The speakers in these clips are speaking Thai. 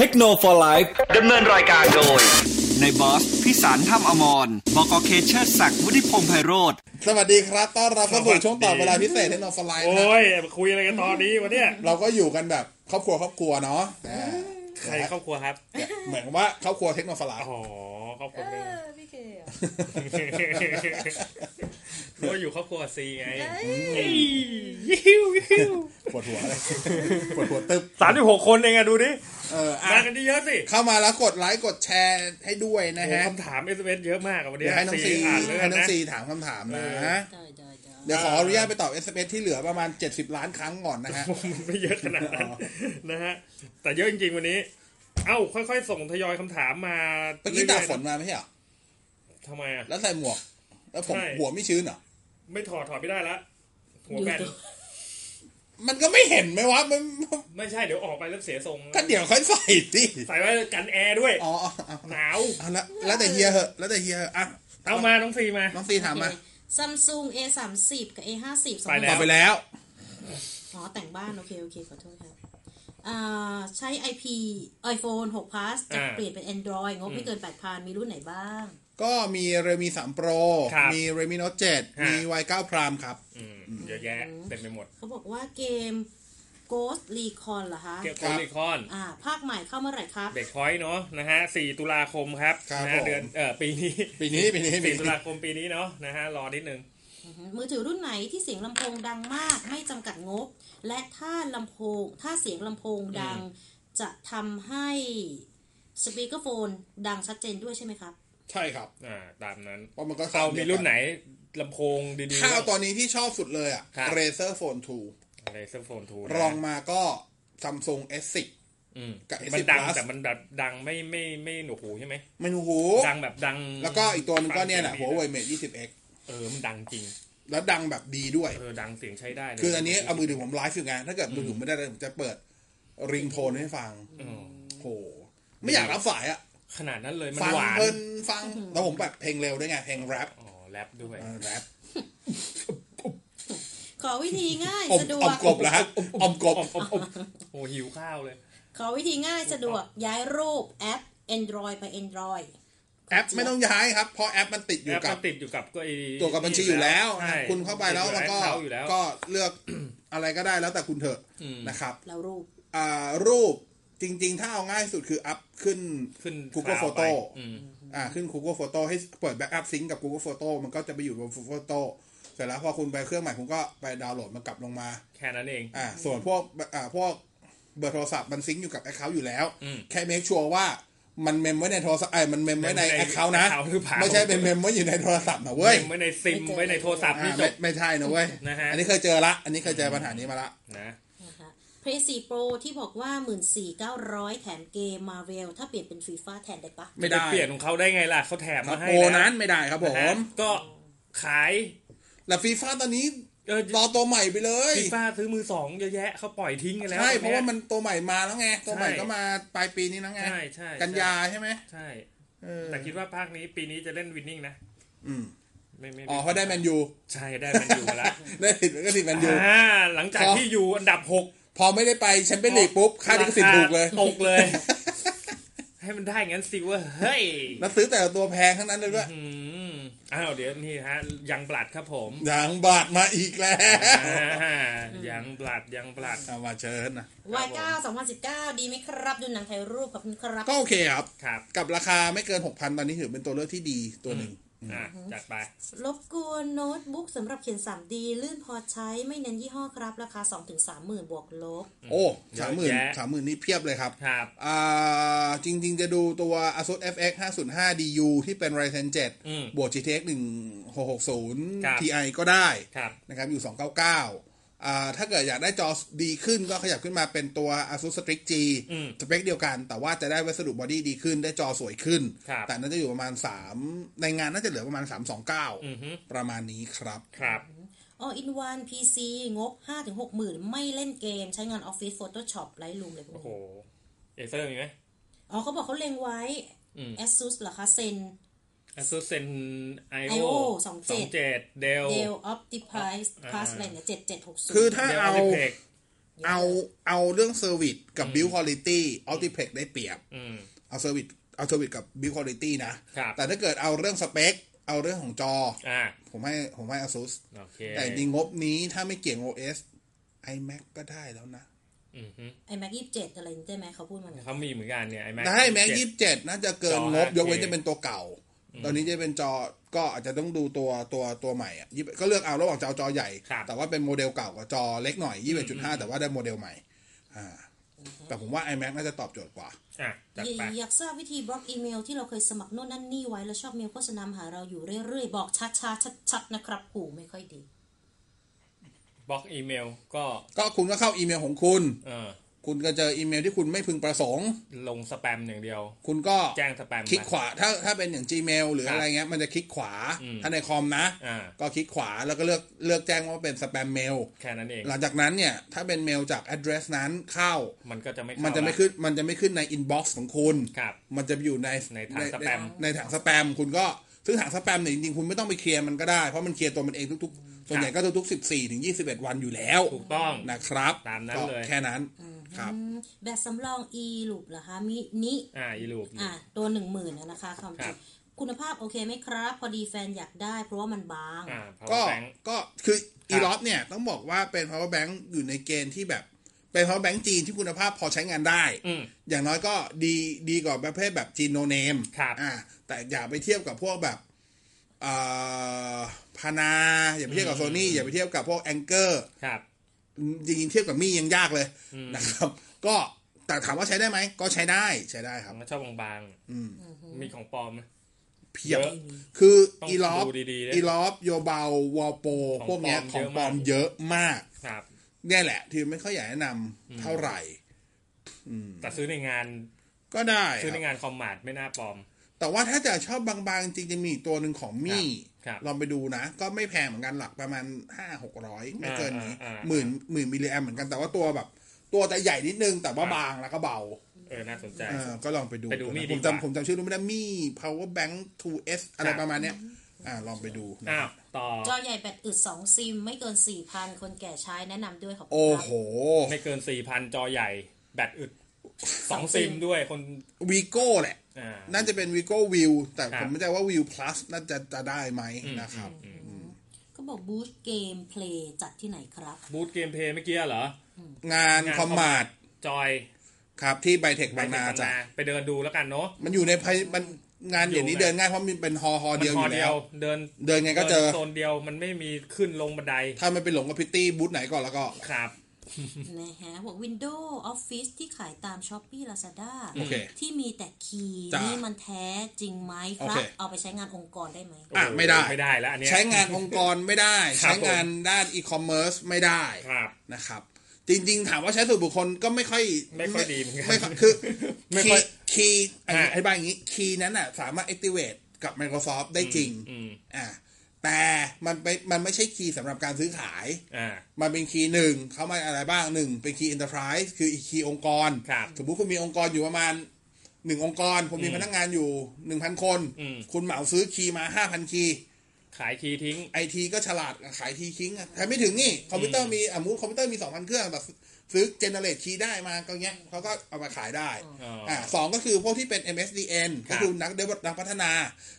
เทคโนโลยีดำเนินรายการโดยในบอสพิสารถ้ำอมรบกเคเชอร์ศักดิ์วุฒิพงษ์ไพโรธสวัสดีครับ ต้อนรับเข้าสู่ช่วงต่อเวลาพิเศษให้นอฟลายนะโอ้ยมาคุยอะไรกันตอนนี้วะเนี่ยเราก็อยู่กันแบบครอบครัวครอบครัวเนาะอ่าใครครอบครัวครับ เหมือนว่าครอบครัวเทคโนโลยีอ๋อครอบครัว เอหนึงอพี่เคอะรู้ว่าอยู่ครอบครัวซีไงเอ้ยยิวยิวปวดหัวเลยปวดหัวตึ๊บสามสิบหกคนเองอะดูดิเอออะมากันเยอะสิเข้ามาแล้วกดไลค์กดแชร์ให้ด้วยนะโอ้ฮะคำถาม SMS เยอะมากอะวันนี้เดี๋ยวให้น้องซีอ่านเลยให้น้องนะซีถามคำถามนะเออได้ได้ได้เดี๋ยวขออนุญาตไปตอบ SMS ที่เหลือประมาณ 70 ล้านครั้งก่อนนะฮะ มันไม่เยอะขนาดนั้นอ๋อนะฮะแต่เยอะจริงๆวันนี้ เอ้าค่อยๆ ส่งทยอยคำถามมาเมื่อกี้ตากฝนเรื่อยมาไม่ใช่เหรอๆ ทำไมอะแล้วใส่หมวก แล้วผมใช่หัวไม่ชื้นเหรอ ไม่ถอดถอดไม่ได้ละ หัวแบนมันก็ไม่เห็นไหมวะมันไม่ใช่เดี๋ยวออกไปแล้วเสียทรงก็เดี๋ยวค่อยใส่สิใส่ไว้กันแอร์ด้วยอ๋อเอาเอาหนาวเอาละแล้วแต่เฮียเหอะแล้วแต่เฮียเหอะอะเอามาน้องซีมาน้องซีถามมาซัมซุง A สามสิบกับ A ห้าสิบไปแล้ตอบไปแล้วอ๋อแต่งบ้าน โอเค โอเค ขอโทษครับอ่าใช้ IP iPhone 6 plus จะเปลี่ยนเป็น Android งบไม่เกิน 8,000 มีรุ่นไหนบ้าง ก็มี Redmi 3 Pro ครับมี Redmi Note 7มี Y9 Prime ครับ อืมเยอะแยะเต็มไปหมดเขาบอกว่าเกม Ghost Recon เหรอคะ เกี่ยวครักับบลิคอน อ่า ภาคใหม่เข้าเมื่อไหร่ครับ เบรกพอยต์เนาะนะฮะ 4 ตุลาคมครับครับนะผฮะมเดือนเอ่อปีนี้ ปีนี้ปีนี้ปี4 ตุนี้ ลาคมปีนี้เนาะนะฮะ รอนิดนึง มือถือรุ่นไหนที่เสียงลำโพงดังมาก ไม่จำกัดงบ และถ้าลำโพง ถ้าเสียงลำโพงดัง จะทำให้speakerphone ดังชัดเจนด้วยใช่ไหมครับ ใช่ครับ อ่า ตามนั้นเพราะมันก็เรามีรุ่นไหนลำโพงดีๆถ้าเอาตอนนี้ที่ชอบสุดเลยอะครับ Razer Phone เรเซอร์ Phone 2รองมาก็ Samsung S10 อืมกับมัน S10 ดัง Plus แต่มันแบบดังไม่ไม่ไม่หนวกหูใช่ไหมไม่รู้หูดังแบบดัง แล้วก็อีกตัวหนึงก็เนี่ยแหละฟังหัวสีงเว่ดีย Mate 20X เออ มันดังจริง แล้วดังแบบดีด้วย เออ ดังเสียงใช้ได้เลยคืออันนี้เอามือถือผมไลฟ์อยู่ไงถ้าเกิดมือถือไม่ได้เลยผมจะเปิดริงโทนให้ฟังอืมโหไม่อยากรับสายอะ ขนาดนั้นเลยมันฟังหวานเพลินฟังแล้วผมแบบเพลงเร็วด้วยไงเพลงแรปอ๋อแรปด้วยเออแรปขอวิธีง่ายอมสะดวอกมกบแล้วฮะอมกบอมอมอมโอ้หิวข้าวเลย ขอวิธีง่ายสะดวกย้ายรูปแอป Android ไป Android แอปไม่ต้องย้ายครับ เพราะแอปมันติดอแอยู่ปกัมับนติดอยู่กับก็ไอ้ตัวกับบัญชีอยู่แล้วใช่คุณเข้าไปแล้วมันก็ติดอยู่แล้วก็เลือกอะไรก็ได้แล้วแต่คุณเถอะอืมนะครับ แล้วรูปอ่ารูป จริง ๆ ถ้าเอาง่ายสุดคืออัพขึ้นขึ้น Google Cloud ไป Photo อืม อ่าขึ้น Google Photo ให้เปิด backup sync กับ Google Photo มันก็จะไปอยู่บน Photo เสร็จแล้วพอคุณไปเครื่องใหม่คุณก็ไปดาวน์โหลดมันกลับลงมา แค่นั้นเอง อ่าส่วนพวกอ่าพวกเบอร์โทรศัพท์มัน sync อยู่กับ account อยู่แล้ว อืมแค่ make sure ว่ามันเมมไว้ในโทรศัพท์ไอ้ยมันเมมไว้ในเมมไว้ใน account นะ account หรือเปล่า ไม่ใช่เป็นเมมไว้อยู่ในโทรศัพท์นะเว้ยเก็บไว้ในซิมไว้ในโทรศัพท์อ่านี่จไม่บ ไม่ใช่นะเว้ยนะฮะ อันนี้เคยเจอละ อันนี้เคยเจอปัญหานี้มาละ นะ นะคะ Play 4 Pro ที่บอกว่า 14,900 แถมเกม Marvel ถ้าเปลี่ยนเป็นฟีฟ่าแทนได้ปะไม่ได้จะเปลี่ยนของเขาได้ไงล่ะเขาแถมครัมาบให้โอแล้วนั้นไม่ได้ครับผนะฮะมก็ขายแล้วฟีฟ่าตอนนี้เออรอตัวใหม่ไปเลยฟีฟ่าซื้อมือสองเยอะแยะเขาปล่อยทิ้งกันแล้วใช่ตอเพราะว่ามันตัวใหม่มาแล้วไงตัวใหม่ใช่ก็มาปลายปีนี้แล้วไงใช่ใช่กันยาใช่ไหมใช่เออแต่คิดว่าภาคนี้ปีนี้จะเล่นวินนิ่งนะอืมไม่ไม่อ๋อเพราะได้แมนยูใช่ได้แมนยูมาแล้วได้ติดก็ติดแมนยูอ่าหลังจากพอที่อยู่อันดับหก พอไม่ได้ไปแชมเปี้ยนลีกปุ๊บค่าลิขสิทธิ์ถูกเลยตกเลย ให้มันได้งั้นสิเว่าเฮ้ยแล้วซื้อแต่ละตัวแพงทั้งนั้นเลยด้วยอืมอ้าวเดี๋ยวนี่ฮะยังบลัดครับผมอย่างบาทมาอีกแล้วอ่ายังบลัดยังบลัดเอามาเชิญนะ Y9 2019ดีไหมครับ ดูหนังถ่ายรูปขอบคุณครับ ก็โอเคครับครับ กับราคาไม่เกิน6,000ตอนนี้ถือเป็นตัวเลือกที่ดีตัวหนึ่ง อะจัดไป รบกวนโน้ตบุ๊กสำหรับเขียน 3D ลื่นพอใช้ไม่เน้นยี่ห้อครับ ราคา 2-3หมื่นบวกลบ โอ้สามหมื่นเยอะแยะสามหมื่นนี่เพียบเลยครับ ครับอ่าจริง ๆ จะดูตัว ASUS FX 505 DU ที่เป็น Ryzen อืม7บวก GTX ครับ1660 Ti ก็ได้ครับนะครับอยู่ 299อ่า ถ้าเกิดอยากได้จอดีขึ้นก็ขยับขึ้นมาเป็นตัว ASUS Strix G อืมสเปคเดียวกัน แต่ว่าจะได้วัสดุ body ดีขึ้นได้จอสวยขึ้นครับแต่น่าจะอยู่ประมาณ 3 ในงานน่าจะเหลือประมาณอือฮึ329 ประมาณนี้ครับครับ All in one PC งบ 5-6หมื่นไม่เล่นเกมใช้งาน Office Photoshop Lightroom เลยพวโอ้กโหนี้ Acer มีไหมอ๋อเขาบอกเขาเล็งไว้อืม ASUS เหรอคะ Zen ASUS Zen AIO AIO 27 Dell Dell OptiPlex อ่า Plus อะไรเนี่ย7760คือถ้า Dell เอา Optiplex เอาเอาเรื่องเซอร์วิสกับ build quality Optiplex ได้เปรียบอืมเอา service เอา service กับ build quality นะครับแต่ถ้าเกิดเอาเรื่องสเปค เอาเรื่องของจออ่าผมให้ผมให้ ASUS โอเคแต่จริงงบนี้ถ้าไม่เกี่ยง OS iMac ก็ได้แล้วนะอืมฮึ iMac ยี่สิบเจ็ดอะไรนี่ได้ไหมเขาพูดมาเนี่ยเขามีเหมือนกันเนี่ยไอ้แม็ก iMac ยี่สิบเจ็ดน่าจะเกินจองบ 5K ยกเว้นจะเป็นตัวเก่า ตอนนี้จะเป็นจอก็อาจจะต้องดูตัวตัวตัวใหม่อะ20ก็เลือกเอาระหว่างจะเอาจอใหญ่ครับแต่ว่าเป็นโมเดลเก่ากับจอเล็กหน่อยยี่สิบจุดห้าแต่ว่าได้โมเดลใหม่ อ่า แต่ผมว่า iMac น่าจะตอบโจทย์กว่าอะจัดไปอยากทราบวิธีบล็อกอีเมลที่เราเคยสมัครโน่นนั่นนี่ไว้แล้วชอบเมลโฆษณามาหาเราอยู่เรื่อยๆ บอกชัดๆชัดๆนะครับหูไม่ค่อยดีบล็อกอีเมลก็ก็คุณก็เข้าอีเมลของคุณเออ คุณก็เจออีเมลที่คุณไม่พึงประสงค์ ลงสแปมอย่างเดียว คุณก็แจ้งสแปมคลิกมาขวา ถ้าถ้าเป็นอย่าง Gmail หรือครับอะไรเงี้ยมันจะคลิกขวาอืมถ้าในคอมนะอ่าก็คลิกขวาแล้วก็เลือกเลือกแจ้งว่าเป็น spam mailแค่นั้นเอง หลังจากนั้นเนี่ย ถ้าเป็นเมลจาก address นั้นเข้า มันก็จะไม่เข้ามันจะไม่ลขึ้นมันจะไม่ขึ้นใน inbox ของคุณครับมันจะอยู่ในในถังสแปมในในถังสแปมคุณก็ซึ่งถังสแปมเนี่ยจริงๆคุณไม่ต้องไป clear มันก็ได้เพราะมัน clear ตัวมันเองทุกๆ ส่วนใหญ่ก็ทุกๆ14ถึง21วันอยู่แล้วถูกต้องนะครับ ตามนั้นก็เลยแค่นั้นครับอืมแบบสำรอง e ลูปเหรอคะมินิอ่าอีลูปอะตัวหนึ่งหมื่นนะคะคำครับคุณภาพโอเคไหมครับ พอดีแฟนอยากได้ เพราะว่ามันบางอ่าก็ power bank ก็คือคอีรับล็อตเนี่ยต้องบอกว่าเป็น power bank อยู่ในเกณฑ์ที่แบบ เป็น power bank จีนที่คุณภาพพอใช้งานได้อืมอย่างน้อยก็ดีดีกว่าประเภทแบบจีนโนเนมครับอ่าแต่อย่าไปเทียบกับพวกแบบอ่า พานาอย่าไปเทียบกับโซนี่อย่าไปเทียบกับพวกแองเกอร์ครับจริงๆเทียบกับมี่ยังยากเลยอืมนะครับ ก็แต่ถามว่าใช้ได้ไหม ก็ใช้ได้ใช้ได้ครับผมก็ชอบบางอืมๆมีของปลอมไหมเพียบเยอะคือต้องอีล็อฟดูดีๆนะอีล็อฟโยเบาวอลโปของพวกเนี้ยปขลอองมปลอมเยเยอะอะมากมากครับเนี่ยแหละ ที่ไม่ค่อยอยากแนะนำเท่าไหร่แต่ซื้อในงานก็ได้ ซื้อในครับงานคอมมาดไม่น่าปลอม แต่ว่าถ้าจะชอบบางๆ จริงจะมีอีกตัวหนึ่งของมี่ครับลองไปดูนะ ก็ไม่แพงเหมือนกันหลักประมาณห้าหกร้อยไม่เกินนี้อ่าอ่าอ่าหมื่นหมื่นมิลลิแอมเหมือนกันแต่ว่าตัวแบบ ตัวจะใหญ่นิดนึง แต่ว่าครับบางแล้วก็เบา เออ น่าสนใจเออก็ลองไปดูไปดูมี่นะดีผมกว่าจำผมจำชื่อรู้ไม่ได้มี่ power bank 2s อะไรครับประมาณเนี้ยอ่าลองไปดูนะอ้าวต่อจอใหญ่แบตอึดสองซิม ไม่เกินสี่พันคนแก่ใช้แนะนำด้วยขอบคุณโอ้ครับโห ไม่เกินสี่พันจอใหญ่แบตอึดสองซิมด้วยคนวีโก้แหละอ่า น่าจะเป็นวีโก้วิวแต่ครับผมไม่แน่ใจว่าวิว plus น่าจะจะได้ไหมอืมนะครับก็บอกบูธเกมเพลย์จัดที่ไหนครับบูธเกมเพลย์เมื่อกี้เหรอ งานงานคอมมาดจอย ครับที่ไบเทคไปบางนาบางจ้ะนาไปเดินดูแล้วกันเนาะมันอยู่ในไพมันงานอย่างนี้อยู่เดินง่ายเพราะมันเป็นฮอฮอมันเดียวพออยู่เดีแล้ยววเดินเดินไงก็เจอดินโซนเดียวมันไม่มีขึ้นลงบันได ถ้ามันไปหลงกับพิตตี้บูธไหนก่อนแล้วก็ครับ นะฮะบอก Windows Office ที่ขายตาม s h o p e e Lazada โอเคที่มีแต่ key จ้ะนี่มันแท้จริงไหมครับ โอเค เอาไปใช้งานองค์กรได้ไหมอะโโหไม่ได้ไม่ได้แล้วอันเนี้ยใช้งานองค์กรไม่ได้ครับใช้งานด้านอีคอมเมิร์ซไม่ได้ครับนะครับ จริง ๆ ถามว่าใช้ส่วนบุคคลก็ไม่ค่อย ไม่ค่อยดีเหมือนกันไม่ค่อยคือไม่ค่อย key key อธิบายอย่างนี้ key นั้นอะสามารถ activate กับ Microsoft ได้จริงอืมอ่า แต่มันไปมันไม่ใช่คีย์สำหรับการซื้อขายอ่ามันเป็นคีย์หนึ่งเขามาอะไรบ้างหนึ่งเป็นคีย์ enterprise คืออีกคีย์องค์กรครับสมมุติคุณมีองค์กรอยู่ประมาณหนึ่งองค์กร ผมมีอืมพนักงานอยู่หนึ่งพันคนอืมคุณเหมาซื้อคีย์มาห้าพันคีย์ ขายคีย์ทิ้งไอทีก็ฉลาดขายทีทิ้งอะแถมไม่ถึงนี่คอมพิวเตอร์มีอะมูคอมพิวเตอร์มีสองพันเครื่องแต่ซื้อเจเนเรตคีย์ได้มาก็เงี้ยเขาก็เอามาขายได้อ๋ออ่อ่าสองก็คือพวกที่เป็น MSDN ครัก็บคือนักเดเวนักพัฒนา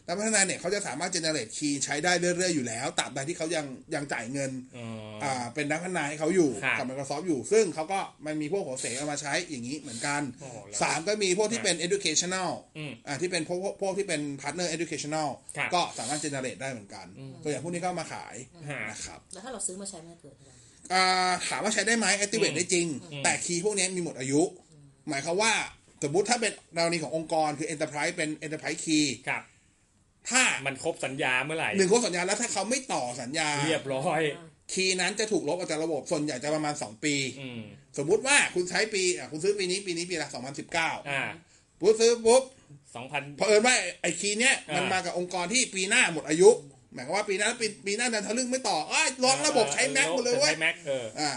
นักพัฒนาเนี่ยเขาจะสามารถเจเนเรตคีย์ใช้ได้เรื่อยๆอยู่แล้วตราบใดที่เขายังยังจ่ายเงินอ๋ออ่าเป็นนักพัฒนาให้เขาอยู่ครับกับ Microsoft อยู่ ซึ่งเขาก็มันมีพวกหัวเสเอามาใช้อย่างนี้เหมือนกันโอ้โหแล้วสามก็มีพวกที่เป็น educational อืมอ่าที่เป็นพวกพวกพวกที่เป็น partner educational ครับก็สามารถ generate ได้เหมือนกันตัวอย่างพวกนี้ก็เอามาขายฮะนะครับแล้วถ้าเราซื้อมาใช้มันเกิดอะไรอ่าถามว่าใช้ได้ไหม activate อืมได้จริงอืมแต่คีย์พวกนี้มีหมดอายุ หมายความว่าสมมติถ้าเป็นกรณีขององค์กรคือ enterprise เป็น enterprise key ครับ ถ้ามันครบสัญญาเมื่อไหร่หนึ่งครบสัญญาแล้วถ้าเขาไม่ต่อสัญญา เรียบร้อย คีย์นั้นจะถูกลบออกจากระบบส่วนใหญ่จะประมาณ 2 ปีอืมสมมุติว่าคุณใช้ปีอะคุณซื้อปีนี้ปีนี้ปีละ2019อ่าปุ๊บซื้อปุ๊บสองพันเผอิญว่าไอ้คีย์เนี้ยมันอ่ามามากับองค์กรที่ปีหน้าหมดอายุ หมายความว่าปีหน้าปีปีหน้าดันทะลึ่งไม่ต่ออ้ายร้องระบบใช้แม็กหมดเลยเว้ยใช้แม็กเอออ่า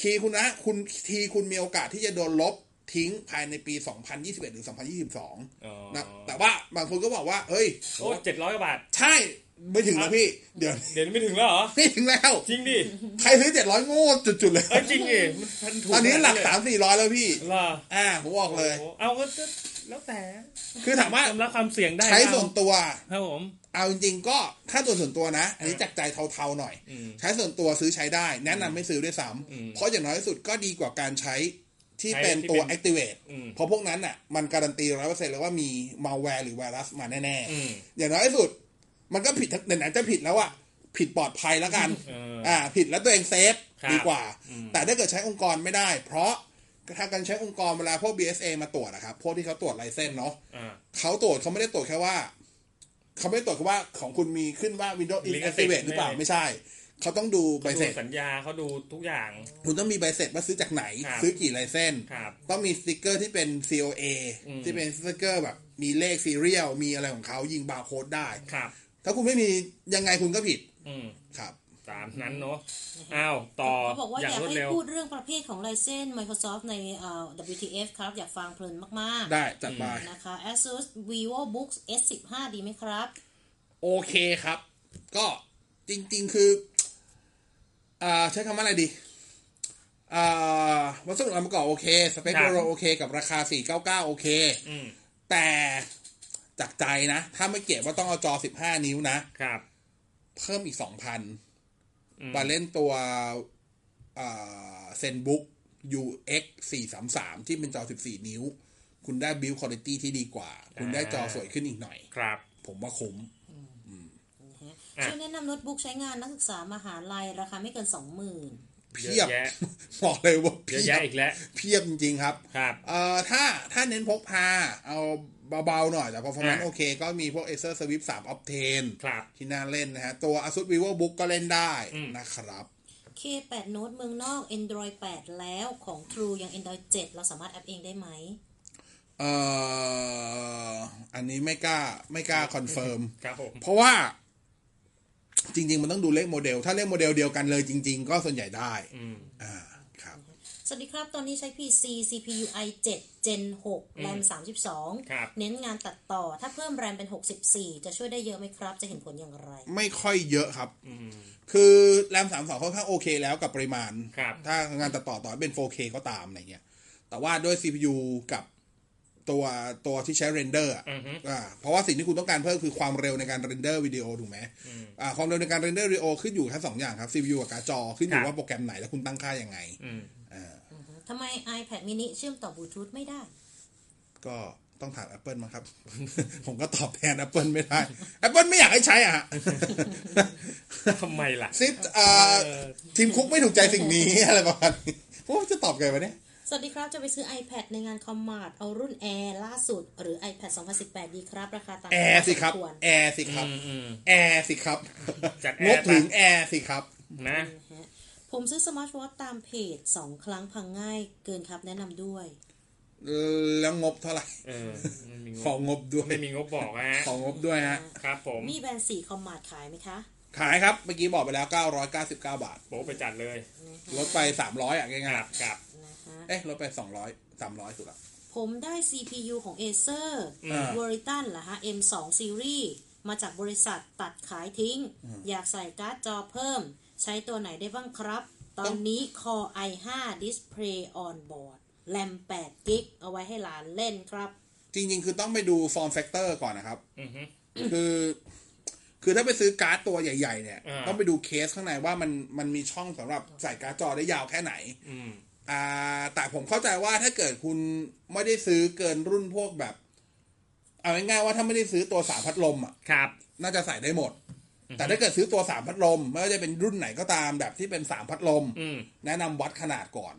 คีย์คุณนะ คุณทีคุณมีโอกาสที่จะโดนลบทิ้งภายในปี 2021 หรือ 2022อ๋อนะแต่ว่าบางคนก็บอกว่าเอ้ย โอ้เจ็ดร้อยกว่าบาท ใช่ ไม่ถึงแล้วพี่ เดี๋ยวเดี๋ยวนี้ไม่ถึงแล้วเหรอไม่ถึงแล้ว จริงดิ ใครซื้อเจ็ดร้อยโง่จุดๆเลยเอ้ยจริงดิมันถูกตอนนี้หลักขดสามสี่ร้อยแล้วพี่เหรออ่าผมบอกเลยโอ้โหเอาก็จะแล้วแต่ คือถามว่าสำรับความเสี่ยงได้ใช้เปล่าส่วนตัวครับผมเอาจริงๆก็ค่าตัวส่วนตัวนะ อันนี้จากใจเทาๆหน่อยอืมใช้ส่วนตัวซื้อใช้ได้ แนะนำไม่ซื้อด้วยซ้อืมำเพราะอย่างน้อยที่สุดก็ดีกว่าการใช้ที่ใช้เป็นที่ตัวเป็น activate อืมเพราะพวกนั้นอะมันการันตีร้อยเปอร์เซ็นต์เลยว่ามี malware หรือไวรัสมาแน่อืมๆอย่างน้อยที่สุด มันก็ผิดทั้งไหนๆจะผิดแล้วอะผิดปลอดภัยแล้วกันเอออ่า ผิดแล้วตัวเองเซฟครับดีกว่าอืมแต่ถ้าเกิดใช้องค์กรไม่ได้ เพราะถ้าการใช้องค์กรเวลาพวก BSA มาตรวจนะครับ พวกที่เขาตรวจไลเซนส์เนาะอ่าเขาตรวจเขาไม่ได้ตรวจแค่ว่า เขาไม่ได้ตรวจแค่ว่าของคุณมีขึ้นว่า Windows ลิขสิทธิ์ Activate หรือเปล่าไม่ไม่ใช่ เขาต้องดูใบดูเสร็จสัญญาเขาดูทุกอย่าง คุณต้องมีใบเสร็จว่าซื้อจากไหนครับซื้อกี่ license ครับต้องมีสติกเกอร์ที่เป็น COA อืมที่เป็นสติกเกอร์แบบมีเลข serial มีอะไรของเขายิง barcode ได้ครับ ถ้าคุณไม่มียังไงคุณก็ผิด อืมครับตามนั้นเนาะอ้าวต่อเขาบอกว่าอย่างรวดเร็ว อยากให้พูดเรื่องประเภทของไลเซน Microsoft ในเอ่อ WTF ครับ อยากฟังเพลินมากได้ จัดไปๆนะคะ Asus VivoBooks S15 ดีไหมครับ โอเคครับ ก็จริง ๆ คืออ่าใช้คำว่าอะไรดีอ่าวัสดุองค์ประกอบโอเค สเปคครับโโอเค กับราคา 499 โอเคอืมแต่ จากใจนะ ถ้าไม่เก็บว่าต้องเอาจอ15นิ้วนะครับ เพิ่มอีก2,000อืมมาเล่นตัวเซนบุ๊ก UX 433ที่เป็นจอ14นิ้ว คุณได้บิ l คุณ i t y ที่ดีกว่า คุณได้จอสวยขึ้นอีกหน่อย ครับ ผมว่าคุ้มอะช่วยแนะนำโน้ตบุ๊กใช้งานนักศึกษามหาลัยราคาไม่เกิน20,000เพียบเยอะแยะบอกเลยว่าเยอะเพียแยะบอีกแล้วเพียบจริงๆครับ ครับเอ่อถ้า ถ้าเน้นพกพา เอาเบาๆหน่อย แต่ performance อะโอเคก็มีพวก Acer Swift 3 Optane ครับที่น่าเล่นนะฮะ ตัว Asus VivoBook ก็เล่นได้อืมนะครับ K8 Note เมืองนอก Android 8 แล้วของ True ยัง Android 7 เราสามารถอัพเองได้ไหมเอ่ออันนี้ไม่กล้าไม่กล้า confirm ครับผมเพราะว่าจริง ๆ มันต้องดูเลขโมเดล ถ้าเลขโมเดลเดียวกันเลยจริง ๆ ก็ส่วนใหญ่ได้อืมอ่าครับ สวัสดีครับ ตอนนี้ใช้ PC CPU i7 Gen 6 RAM 32ครับเน้นงานตัดต่อ ถ้าเพิ่ม RAM เป็น 64 จะช่วยได้เยอะไหมครับ จะเห็นผลอย่างไร ไม่ค่อยเยอะครับอืมคือแรมสามสองค่อนข้างโอเคแล้วกับปริมาณครับถ้างานตัดต่อต่อให้เป็น 4K ก็ตามอะไรเงี้ย แต่ว่าด้วย CPU กับตัวตัวที่ใช้ render อะอือฮึอ่าเพราะว่าสิ่งที่คุณต้องการเพิ่มคือความเร็วในการ render วิดีโอถูกไหมอ่าความเร็วในการ render วิดีโอขึ้นอยู่แค่สองอย่างครับ CPU กับการ์ดจอขึ้นอยู่ครับว่าโปรแกรมไหนแล้วคุณตั้งค่ายังไงอืมอ่า ทำไม iPad mini เชื่อมต่อบลูทูธไม่ได้ ก็ต้องถาม Apple มาครับ ผมก็ตอบแทน Apple ไม่ได้ Apple ไม่อยากให้ใช้อะทำไมล่ะซิปอ่าเออ Tim Cook ไม่ถูกใจสิ่งนี้อะไรประมาณนี้พวกจะตอบไงวะเนี่ยสวัสดีครับ จะไปซื้อ iPad ในงาน Commart เอารุ่น Air ล่าสุด หรือ iPad 2018 ดีครับ ราคาต่างแอร์สิครับพอสมวแอร์สิครับอืมอืมแอร์สิครับจัดงบแอร์ถึงปะแอร์สิครับ นะ ผมซื้อ smart watch ตามเพจ2ครั้งพังง่ายเกินครับแนะนำด้วย แล้วงบเท่าไหร่เออไม่มีงของบงบด้วยไม่มีงบบอกฮะของงบด้วยฮะ ครับผมมีแบรนด์4คอมมาดขายไหมคะขายครับ เมื่อกี้บอกไปแล้ว 999 บาท โป๊ะไปจัดเลยลดไป 300 อะคง่ายรับครับ นะคะๆเอ๊ะลดไป 200 300สุดละ ผมได้ CPU ของ Acer อืม v e r i t a n เหรอฮะ M2 Series มาจากบริษัทตัดขายทิ้ง อยากใส่การ์ดจอเพิ่ม ใช้ตัวไหนได้บ้างครับ ตอนนี้ Core i5 Display on board RAM 8 g b เอาไว้ให้หลานเล่นครับ จริง ๆ คือต้องไปดู form factor ก่อนนะครับอือฮึคือคือถ้าไปซื้อการ์ดตัวใหญ่ ๆ เนี่ยอ่าต้องไปดูเคสข้างในว่ามันมันมีช่องสำหรับใส่การ์ดจอได้ยาวแค่ไหนอืมอ่าแต่ผมเข้าใจว่าถ้าเกิดคุณไม่ได้ซื้อเกินรุ่นพวกแบบ เอาง่ายๆว่าถ้าไม่ได้ซื้อตัวสามพัดลมอะครับ น่าจะใส่ได้หมด แต่ถ้าเกิดซื้อตัวสามพัดลมไม่ว่าจะเป็นรุ่นไหนก็ตามแบบที่เป็นสามพัดลมอืมแนะนำวัดขนาดก่อน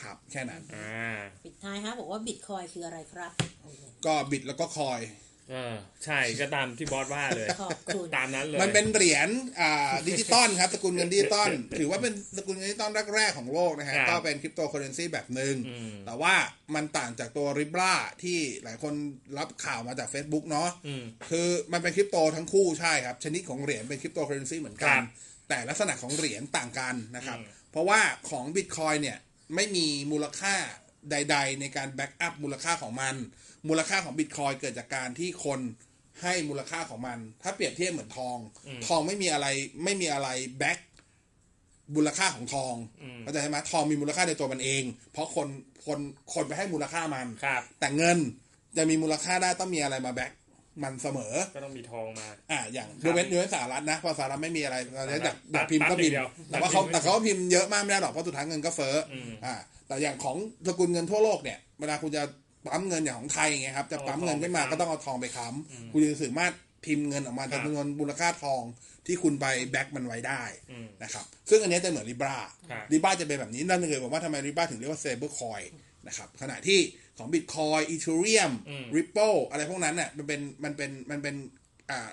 ครับ แค่นั้น อ่า ปิดท้ายฮะบอกว่า Bitcoin คืออะไรครับ ก็ bit แล้วก็ coin เออใช่ก็ตามที่บอสว่าเลยขอบคุณตามนั้นเลยมันเป็นเหรียญอ่าดิจิตอลครับสกุลเงินดิจิตอลถือว่าเป็นสกุลเงินดิจิตอลแรกๆของโลกนะฮะครับก็เป็นคริปโตเคอเรนซีแบบหนึ่งอืมแต่ว่ามันต่างจากตัว Libra ที่หลายคนรับข่าวมาจาก Facebook เนาะอืมคือมันเป็นคริปโตทั้งคู่ใช่ครับ ชนิดของเหรียญเป็นคริปโตเคอเรนซีเหมือนกันครับแต่ลักษณะของเหรียญต่างกันนะครับอืมเพราะว่าของบิตคอยเนี่ยไม่มีมูลค่าใด ๆ ในการ back up มูลค่าของมัน มูลค่าของบิตคอยเกิดจากการที่คนให้มูลค่าของมัน ถ้าเปรียบเทียบเหมือนทองอืมทองไม่มีอะไรไม่มีอะไร back มูลค่าของทองอืมเข้าใจไหมทองมีมูลค่าในตัวมันเอง เพราะคนคนคนไปให้มูลค่ามันครับ แต่เงินจะมีมูลค่าได้ต้องมีอะไรมา backมันเสมอ ก็ต้องมีทองมา อ่า อย่างครับยกเว้นยกเว้นสหรัฐนะเพราะสหรัฐไม่มีอะไรเราจะสหรัอยาฐกอยากพิมพ์ตัดก็พิมพ์ตัดอย่างเดียวแต่ว่าเขาตัดพิมพ์แต่เขาพิมพ์เยอะมากไม่ได้หรอกเพราะสุดท้ายเงินก็เฟ้ออมอ่า แต่อย่างของสกุลเงินทั่วโลกเนี่ยเวลาคุณจะ ปั๊มเงินอย่างของไทยไงครับจะปั๊มเงินขึ้นมาเอาทองไปค้ำก็ต้องเอาทองไปค้ำคุณจะสามารถพิมพ์เงินออกมาครับจำนวนมูลค่าทองที่คุณไปแบ็กมันไว้ได้อืมนะครับซึ่งอันเนี้ยจะเหมือนริบราครับริบราจะเป็นแบบนี้นั่นเลยบอกว่าทำไมริบราถึงเรียกว่าเซเบอร์คอยนะครับขณะที่ของ Bitcoin Ethereum อืม Ripple อะไรพวกนั้นเนี่ยมันเป็นมันเป็นมันเป็นอ่า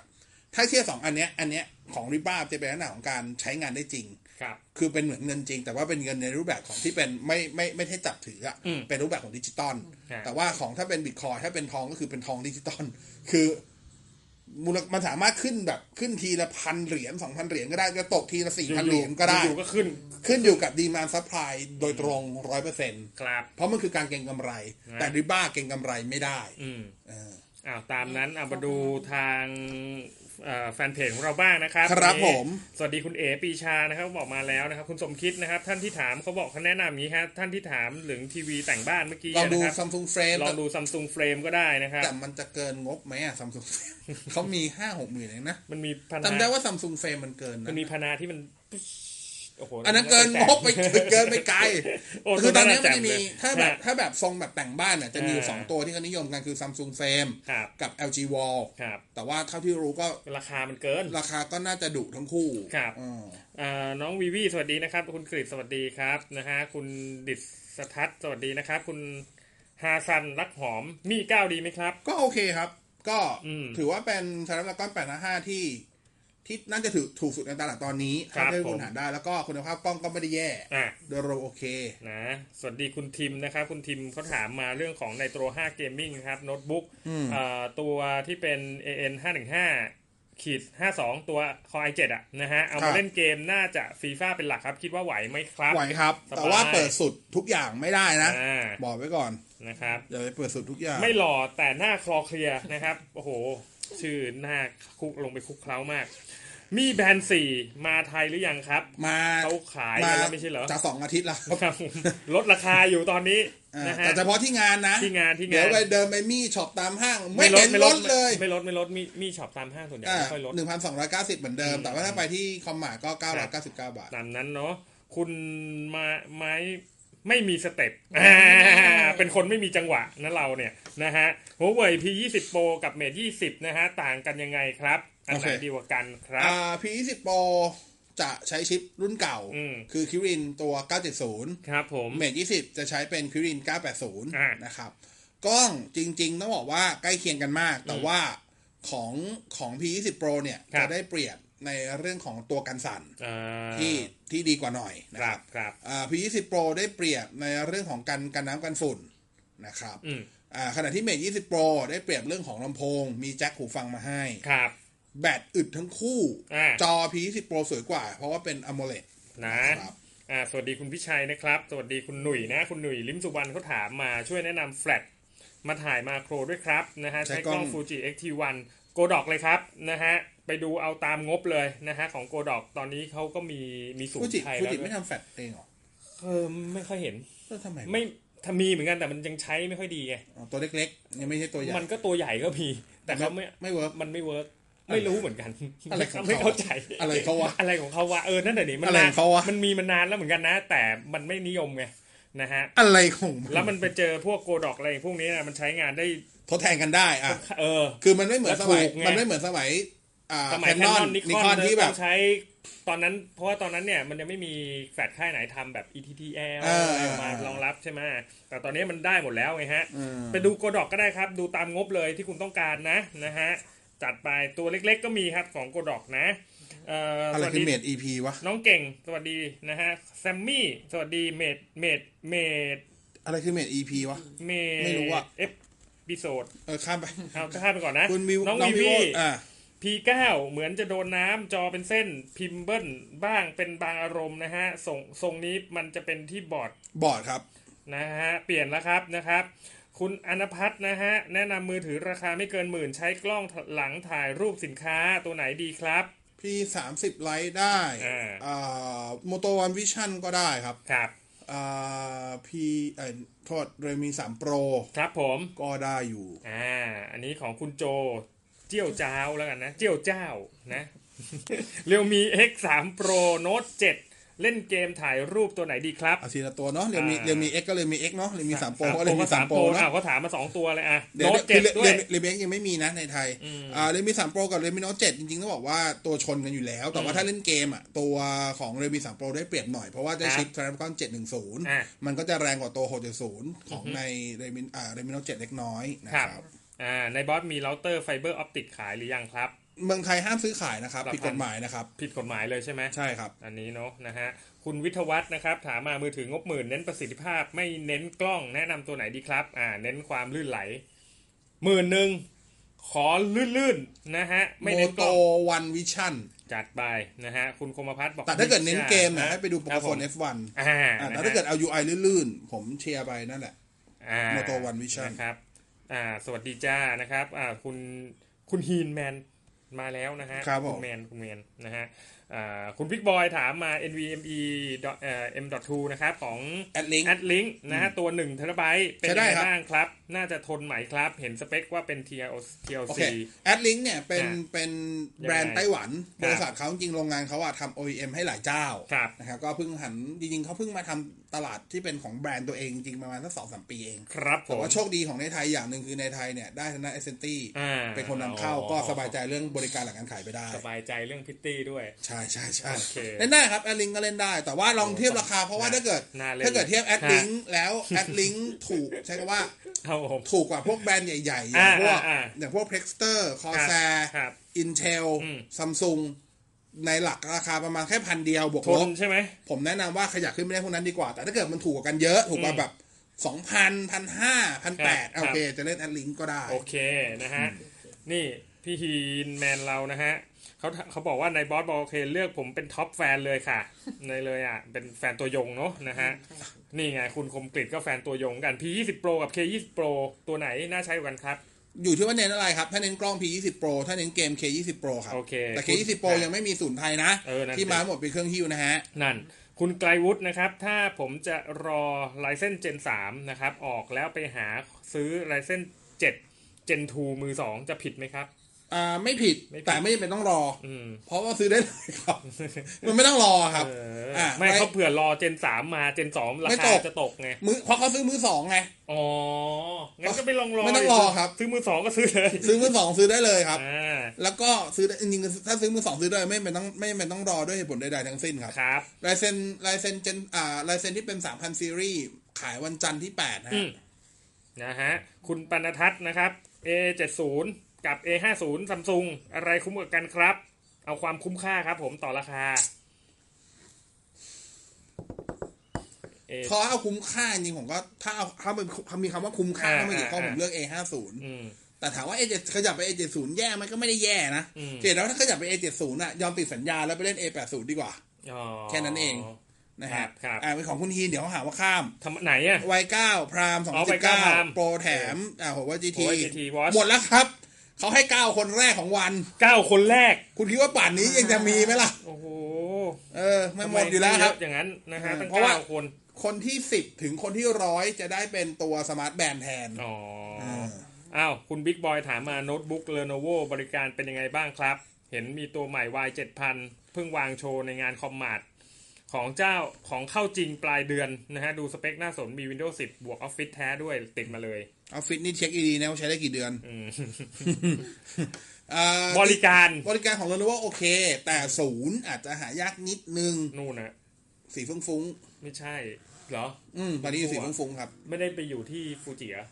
ถ้าเทียบสองอันเนี้ยอันเนี้ยของ Libra จะเป็นลักษณะของการใช้งานได้จริง ครับคือเป็นเหมือนเงินจริง แต่ว่าเป็นเงินในรูปแบบของที่เป็นไม่ไม่ไม่ให้จับถืออะอืมเป็นรูปแบบของดิจิตอลครับแต่ว่าของถ้าเป็นบิตคอยถ้าเป็นทองก็คือเป็นทองดิจิตอลคือมูลมันสามารถขึ้นแบบขึ้นทีละพันเหรียญสองพันเหรียญก็ได้จะตกทีละสี่พันเหรียญก็ได้อยู่ๆก็ขึ้น ขึ้นอยู่กับ demand supply โดยตรงร้อยเปอร์เซ็นต์ครับเพราะมันคือการเก็งกำไรนะแต่ Libra เก็งกำไรไม่ได้ อืมเอออ้าวตามนั้นเอามาดูทางเอ่อแฟนเพจของเราบ้างนะครับครับวันนี้ผม สวัสดีคุณเอ๋ปีชานะครับบอกมาแล้วนะครับ คุณสมคิดนะครับ ท่านที่ถามเขาบอกเขาแนะนำอย่างนี้ครับท่านที่ถามถึงทีวีแต่งบ้านเมื่อกี้ลองดูนะครับ Samsung Frame ลองดู Samsung Frame ก็ได้นะครับ แต่มันจะเกินงบไหมอะซัมซุงเขามีห้าหกหมื่นเองนะ มันมีพนาจำได้ว่า Samsung Frame มันเกินนะมันมีพนาที่มันโอ้โหอันนั้นเกินงบไปเกินไปไกลโอ้คือตอนนี้ตัวมันจะมีแจ่ถ้าแบบฮะถ้าแบบทรงแบบแต่งบ้านเนี่ยจะมีอยู่อ่าสองตัวที่เขานิยมกันคือซัมซุงเฟรมครับกับ LG Wall ครับแต่ว่าเท่าที่รู้ก็ราคามันเกิน ราคาก็น่าจะดุทั้งคู่ครับอืมอ่าน้องวีวีสวัสดีนะครับ คุณกฤษสวัสดีครับนะฮะคุณดิษสทัศน์สวัสดีนะครับ คุณฮาซันรักหอมมีก้าวดีไหมครับ ก็โอเคครับ ก็อืมถือว่าเป็นชาร์ลก้อนแปดห้าที่ ที่น่าจะถือถูกสุดในตลาดตอนนี้ครับเท่าที่ผมคุณหาได้แล้วก็คุณภาพกล้องก็ไม่ได้แย่อะโดยรวมโอเคนะสวัสดีคุณทิมนะครับคุณทิมเขาถามมาเรื่องของในโตร5 Gaming ครับโน้ตบุ๊กอืมอ่าตัวที่เป็น AN 515ขีด52 ตัว Core i7 อะนะฮะเอาครัมาบเล่นเกมน่าจะฟีฟ่าเป็นหลักครับ คิดว่าไหวไหมครับ ไหวครับสบายแต่ว่าเปิดสุดทุกอย่างไม่ได้นะอ่าบอกไว้ก่อนนะครับอย่าไปเปิดสุดทุกอย่างไม่หล่อแต่หน้าคลอเคลียร์นะครับโอ้โห ชื่อหน้าคุกลงไปคุกเคล้ามาก Mi Band สี่มาไทยหรือยังครับ มาเขาขายกันแล้วไม่ใช่เหรอจะสองอาทิตย์แล้วครับครับผมลดราคาอยู่ตอนนี้อ่านะฮะแต่เฉพาะที่งานนะที่งานที่งานเดี๋ยวไปเดินไป Mi Shop ตามห้าง ไม่เห็นลดเลย ไม่ลดไม่ลดมี Mi Shop ตามห้างส่วนใหญ่อ่าไม่ค่อยลดหนึ่งพันสองร้อยเก้าสิบเหมือนเดิมอืมแต่ว่าถ้าไปที่ Commart ก็เก้าร้อยเก้าสิบเก้าบาทตามนั้นเนาะคุณมาไม้ ไม่มีสเต็ปอ่าเป็นคนไม่มีจังหวะนะเราเนี่ยนะฮะหัวเว่ย P20 Pro กับ Mate 20 นะฮะ ต่างกันยังไงครับ อันไหนโอเคดีกว่ากันครับ อ่า P20 Pro จะใช้ชิปรุ่นเก่าอืมคือคิรินตัว 970 ครับผมเมท20 จะใช้เป็นคิรินอ่า980 นะครับ กล้องจริง ๆ ต้องบอกว่าใกล้เคียงกันมาก แต่ว่าของของ P20 Pro เนี่ยครับจะได้เปรียบในเรื่องของตัวกันสั่นอ่าที่ ที่ดีกว่าหน่อยนะคครัรับบครับอ่า P20 Pro ได้เปรียบในเรื่องของกันกันน้ำกันฝุ่นนะครับอืมอ่าขณะที่ Mate 20 Pro ได้เปรียบเรื่องของลำโพง มีแจ็คหูฟังมาให้ครับแบตอึดทั้งคู่อ่าจอ P20 Pro สวยกว่า เพราะว่าเป็น AMOLED นะครับอ่าสวัสดีคุณพิชัยนะครับ สวัสดีคุณหนุ่ยนะ คุณหนุ่ยลิมสุวรรณเขาถามมาช่วยแนะนำแฟลชมาถ่ายมาโครด้วยครับนะฮะใช้ใช้กกล้ล้อองง Fuji X-T1 โกดอกเลยครับนะฮะไปดูเอาตามงบเลยนะฮะของโกดอกตอนนี้เขาก็มีมีสูฟูตรจิไทยฟูแล้วจิด้วไม่ยทำแฟลชเองเหรอเออไม่ค่อยเห็นเออทำไมวะไม่ถ้ามีเหมือนกันแต่มันยังใช้ไม่ค่อยดีไงอ๋อตัวเล็กๆยังไม่ใช่ตัวใหญ่มันก็ตัวใหญ่ก็มีแต่เขาไม่ไม่เวิร์กมันไม่เวิร์กไม่รู้เหมือนกันอะไรของเขาไม่เข้าใจอะไรเขาวะอะไรของเขาวะเออนั่นแหละนี่มันอะไรนาขนองเขาวะมันมีมานานแล้วเหมือนกันนะ แต่มันไม่นิยมไงนะฮะอะไรของแล้วมันไปเจอพวกโกดอกอะไรพวกนี้นะมันใช้งานได้ ทดแทนกันได้อะเออ คือมันไม่เหมือนแล้วสมัยถูกไงมันไม่เหมือนสมัยอ่าสมัแคยนแคนนนออนนนินิคคออนนที่แบบใช้ตอนนั้นเพราะว่าตอนนั้นเนี่ยมันยังไม่มีแฟลชค่ายไหนทำแบบ ETTL เอออะไรออกมารองรับใช่ไหมแต่ตอนนี้มันได้หมดแล้วไงฮะอืมไปดูโกดอกก็ได้ครับ ดูตามงบเลยที่คุณต้องการนะนะฮะ จัดไปตัวเล็กๆก็มีครับของโกดอกนะเอ่ออะไรสวัสคือดีเมด EP วะ น้องเก่ง สวัสดีนะฮะแซมมี่ สวัสดีเมดเมดเมดอะไรคือเมด EP วะ เมดไม่รู้อะเอฟพิโซดเออข้ามไปเอาข้ามไปก่อนนะคุณวิวน้องน้องวีวิวีวอ่า P9 เหมือนจะโดนน้ำจอเป็นเส้นพิมพ์เบิ้ลบ้างเป็นบางอารมณ์นะฮะทรงทรงนี้มันจะเป็นที่บอร์ดบอร์ดครับนะฮะเปลี่ยนแล้วครับนะครับคุณอนพัฒน์นะฮะ แนะนำมือถือราคาไม่เกินหมื่นใช้กล้องหลังถ่ายรูปสินค้าตัวไหนดีครับ พี่สามสิบไลท์ได้อ่าอ่าโมโตวันวิชั่นก็ได้ครับครับ อ่าพี่เอ่อโทษเรมีสามโปรครับผมก็ได้อยู่ อ่า อันนี้ของคุณโจ เจี้ยวเจ้าแล้วกันนะ เจี้ยวเจ้านะ เรียวมี X3 Pro Note 7 เล่นเกมถ่ายรูปตัวไหนดีครับเอาทีละตัวเนาะเรียวมีอ่าเรียวมีเอ็กก็เลยมีเอ็กเนาะเรียวมีสามโปรก็ก็เลยมีสามโปรอ้าเนาะวเขาถามมาสองตัวเลยอะเดี๋ยว Note คือ7ด้วยเรียวมีเอ็กยังไม่มีนะในไทยอืมอ่าเรียวมีสามโปรกับเรียวมีโน้ตเจ็ดจริงๆต้องบอกว่าตัวชนกันอยู่แล้ว แต่ว่าถ้าเล่นเกมอะตัวของ Realme สาม Pro ได้เปรียบหน่อยเพราะว่าได้ชิป Snapdragon 710อะมันก็จะแรงกว่าตัว670ของใน Redmi อ่า Redmi Note เจ็ดเล็กน้อยนะคครัรับบอ่าในบอสมีเราเตอร์ fiber optic ขายหรือยังครับ เมืองไทยห้ามซื้อขายนะครับครับ ผิดกฎหมายนะครับ ผิดกฎหมายเลยใช่ไหมใช่ครับ อันนี้เนาะนะฮะคุณวิทยวัฒน์นะครับ ถามมามือถืองบหมื่นเน้นประสิทธิภาพไม่เน้นกล้องแนะนำตัวไหนดีครับ อ่า เน้นความลื่นไหลหมื่นหนึ่งขอลื่นๆนะฮะไม่โมเน้นกโตล้องวันวิชั่นจัดไปนะฮะคุณคมพัฒน์บอกแต่ถ้าเกิดเน้นเกมเนี่ยะให้ไปดูโปรครับโฟผนม F1 อ่าอ่านะแต่ฮะถ้าเกิดเอา UI ลื่นๆ ผมเชียร์ไปนั่นแหละอ่า Moto One Vision นะครับอ่าสวัสดีจ้านะครับอ่าคุณคุณฮีนแมน มาแล้วนะฮะครับผมณแมนคุณแมนนะฮะอ่า คุณพิกบอยถามมา NVMe M.2 นะครับ ของแอดลิงแอดลิงนะฮะตัว1เทราไบต์เป็นใช้ยังได้ไงครับบ้างครับ น่าจะทนไหมครับ เห็นสเปคว่าเป็นโอ TLC เคแอดลิงเนี่ยเป็นอ่าเป็นแบรนยังด์ไงไต้หวันครับบริษัทเขาจริงๆโรงงานเขาอะทำ OEM ให้หลายเจ้าครับนะครับก็เพิ่งหันจริงๆเขาเพิ่งมาทำตลาดที่เป็นของแบรนด์ตัวเองจริงๆประมาณสักสองสามปีเอง ครับผแต่มว่าโชคดีของในไทยอย่างหนึ่งคือในไทยเนี่ยได้ทางด้านเอเซนตี้อ่าเป็นคนนำเข้าก็สบายใจเรื่องบริการหลังการขายไปได้ สบายใจเรื่องพิตตี้ด้วยใช่ใช่ใช่โอเคเล่นได้ครับ Addlink ก็เล่นได้ แต่ว่าลองเทียบราคาเพราะว่าถ้าเกิดน่าเล่นถ้าเกิดเทียบแอดฮะลิงแล้ว Addlink ถูกใช้คำว่าครับผมถูกกว่าพวกแบรนด์ใหญ่ๆ อย่างพวกอ่าอ่าอย่างพวก p r e x t e r Corsair ครับ Intel อืม Samsung ในหลักราคาประมาณแค่พันเดียวบวกทลนบใช่ไหมผมแนะนำว่าขยับขึ้นไม่ได้พวกนั้นดีกว่า แต่ถ้าเกิดมันถูกกว่ากันเยอะถูกกว่าอืมแบบสองพันพันห้าพันแปดครับโอเค จะเล่น Addlink ก็ได้ โอเคนะฮะ นี่พี่ฮีนแมนเรานะฮะ เขาเขาบอกว่าในบอสบอกโอเคเลือกผมเป็น top fan เลยค่ะ ในเลยอะ เป็นแฟนตัวยงเนาะนะฮะ นี่ไงคุณคมกริดก็แฟนตัวยงกัน P20 Pro กับ K20 Pro ตัวไหนน่าใช้กว่ากันครับ อยู่ที่ว่าเน้นอะไรครับ ถ้าเน้นกล้อง P20 Pro ถ้าเน้นเกม K20 Pro ครับ โอเค แต่ K20 Pro ยังไม่มีศูนย์ไทยนะเออนั่นสิที่มาหมดเป็นเครื่องหิ้วนะฮะ นั่นคุณไกลวุฒินะครับ ถ้าผมจะรอ Ryzen Gen 3นะครับ ออกแล้วไปหาซื้อ Ryzen 7 Gen 2มือ 2 จะผิดไหมครับ อ่าไม่ผิดไม่ผิดแต่ไม่จำเป็นต้องรออืมเพราะว่าซื้อได้เลยครับ มันไม่ต้องรอครับ เอออะไม่ไม่เขาเผื่อรอ Gen 3มา Gen 2ราไม่คาตก จะตกไง มือเพราะเขาซื้อมือสองไง อ๋อ งั้นก็ไปลองรอไม่ต้องรอครับ ซื้อมือสองก็ซื้อเลยซื้อมือสองซื้อได้เลยครับ อ่าแล้วก็ซื้อได้จริงๆถ้าซื้อมือสองซื้อได้ไม่เป็นต้องไม่เป็นต้องรอด้วยเหตุผลใดๆทั้งสิ้นครับครับ ลายเซ็นลายเซ็นเจนอ่าลายเซ็นที่เป็น3,000ซีรีส์ขายวันจันทร์ที่8นะอืฮะ ม นะฮะ คุณปนทัศน์นะครับ A70 กับ A50 ซัมซุงอะไรคุ้มกว่ากันครับ เอาความคุ้มค่าครับผมต่อราคา A พอเอาคุ้มค่าจริงๆผมก็ถ้าเอาถ้าเป็นถ้ามีคำว่าคุ้มค่าอ่าเข้ามาอีกข้ออ่าผมเลือก A50 อืมแต่ถามว่า A7 ขยับไป A70 แย่ไหมันก็ไม่ได้แย่นะอืมเจแล้วถ้าขยับไป A70 อะยอมติดสัญญาแล้วไปเล่น A80 ดีกว่าอ๋อแค่นั้นเองนะครัฮะบครับอ่าเป็นของคุณฮีนเดี๋ยวเขาหาว่าข้ามทำไหนอะวัยเก้าพรามสองอ๋อสิวัยบเก้าเก้า Prime โปรแถมอ่าผมว่า GT โอ้ย GT Watch หมดแล้วครับ เขาให้เก้าคนแรกของวันเก้าคนแรก คุณคิดว่าป่านนี้ยังจะมีไหมล่ะ โอ้โห เออไม่หมดอยู่แล้วครับทำไเอย่างนั้นนะฮะเออตั้งเพราะว่าเก้าคน คนที่สิบถึงคนที่ร้อยจะได้เป็นตัวสมาร์ทแบนด์แทน อ๋อเอออ้าว คุณบิ๊กบอยถามมาโน้ตบุ๊ก Lenovo บริการเป็นยังไงบ้างครับ เห็นมีตัวใหม่ Y 7000เพิ่งวางโชว์ในงานคอมมาดของเจ้าของเข้าจริงปลายเดือนนะฮะ ดูสเปคน่าสนมี Windows 10 บวก Office แท้ด้วยติดมาเลย ออฟฟิศนี่เช็คดีๆนะว่าใช้ได้กี่เดือนอืมอ่าบริการบริการของ Lenovo โอเค แต่ศูนย์อาจจะหายากนิดนึง นู่นนะสีฟุ้งไม่ใช่เหรอๆอืมตอนนี้อยู่สีฟุ้งๆครับ ไม่ได้ไปอยู่ที่ฟูจิเหรอะ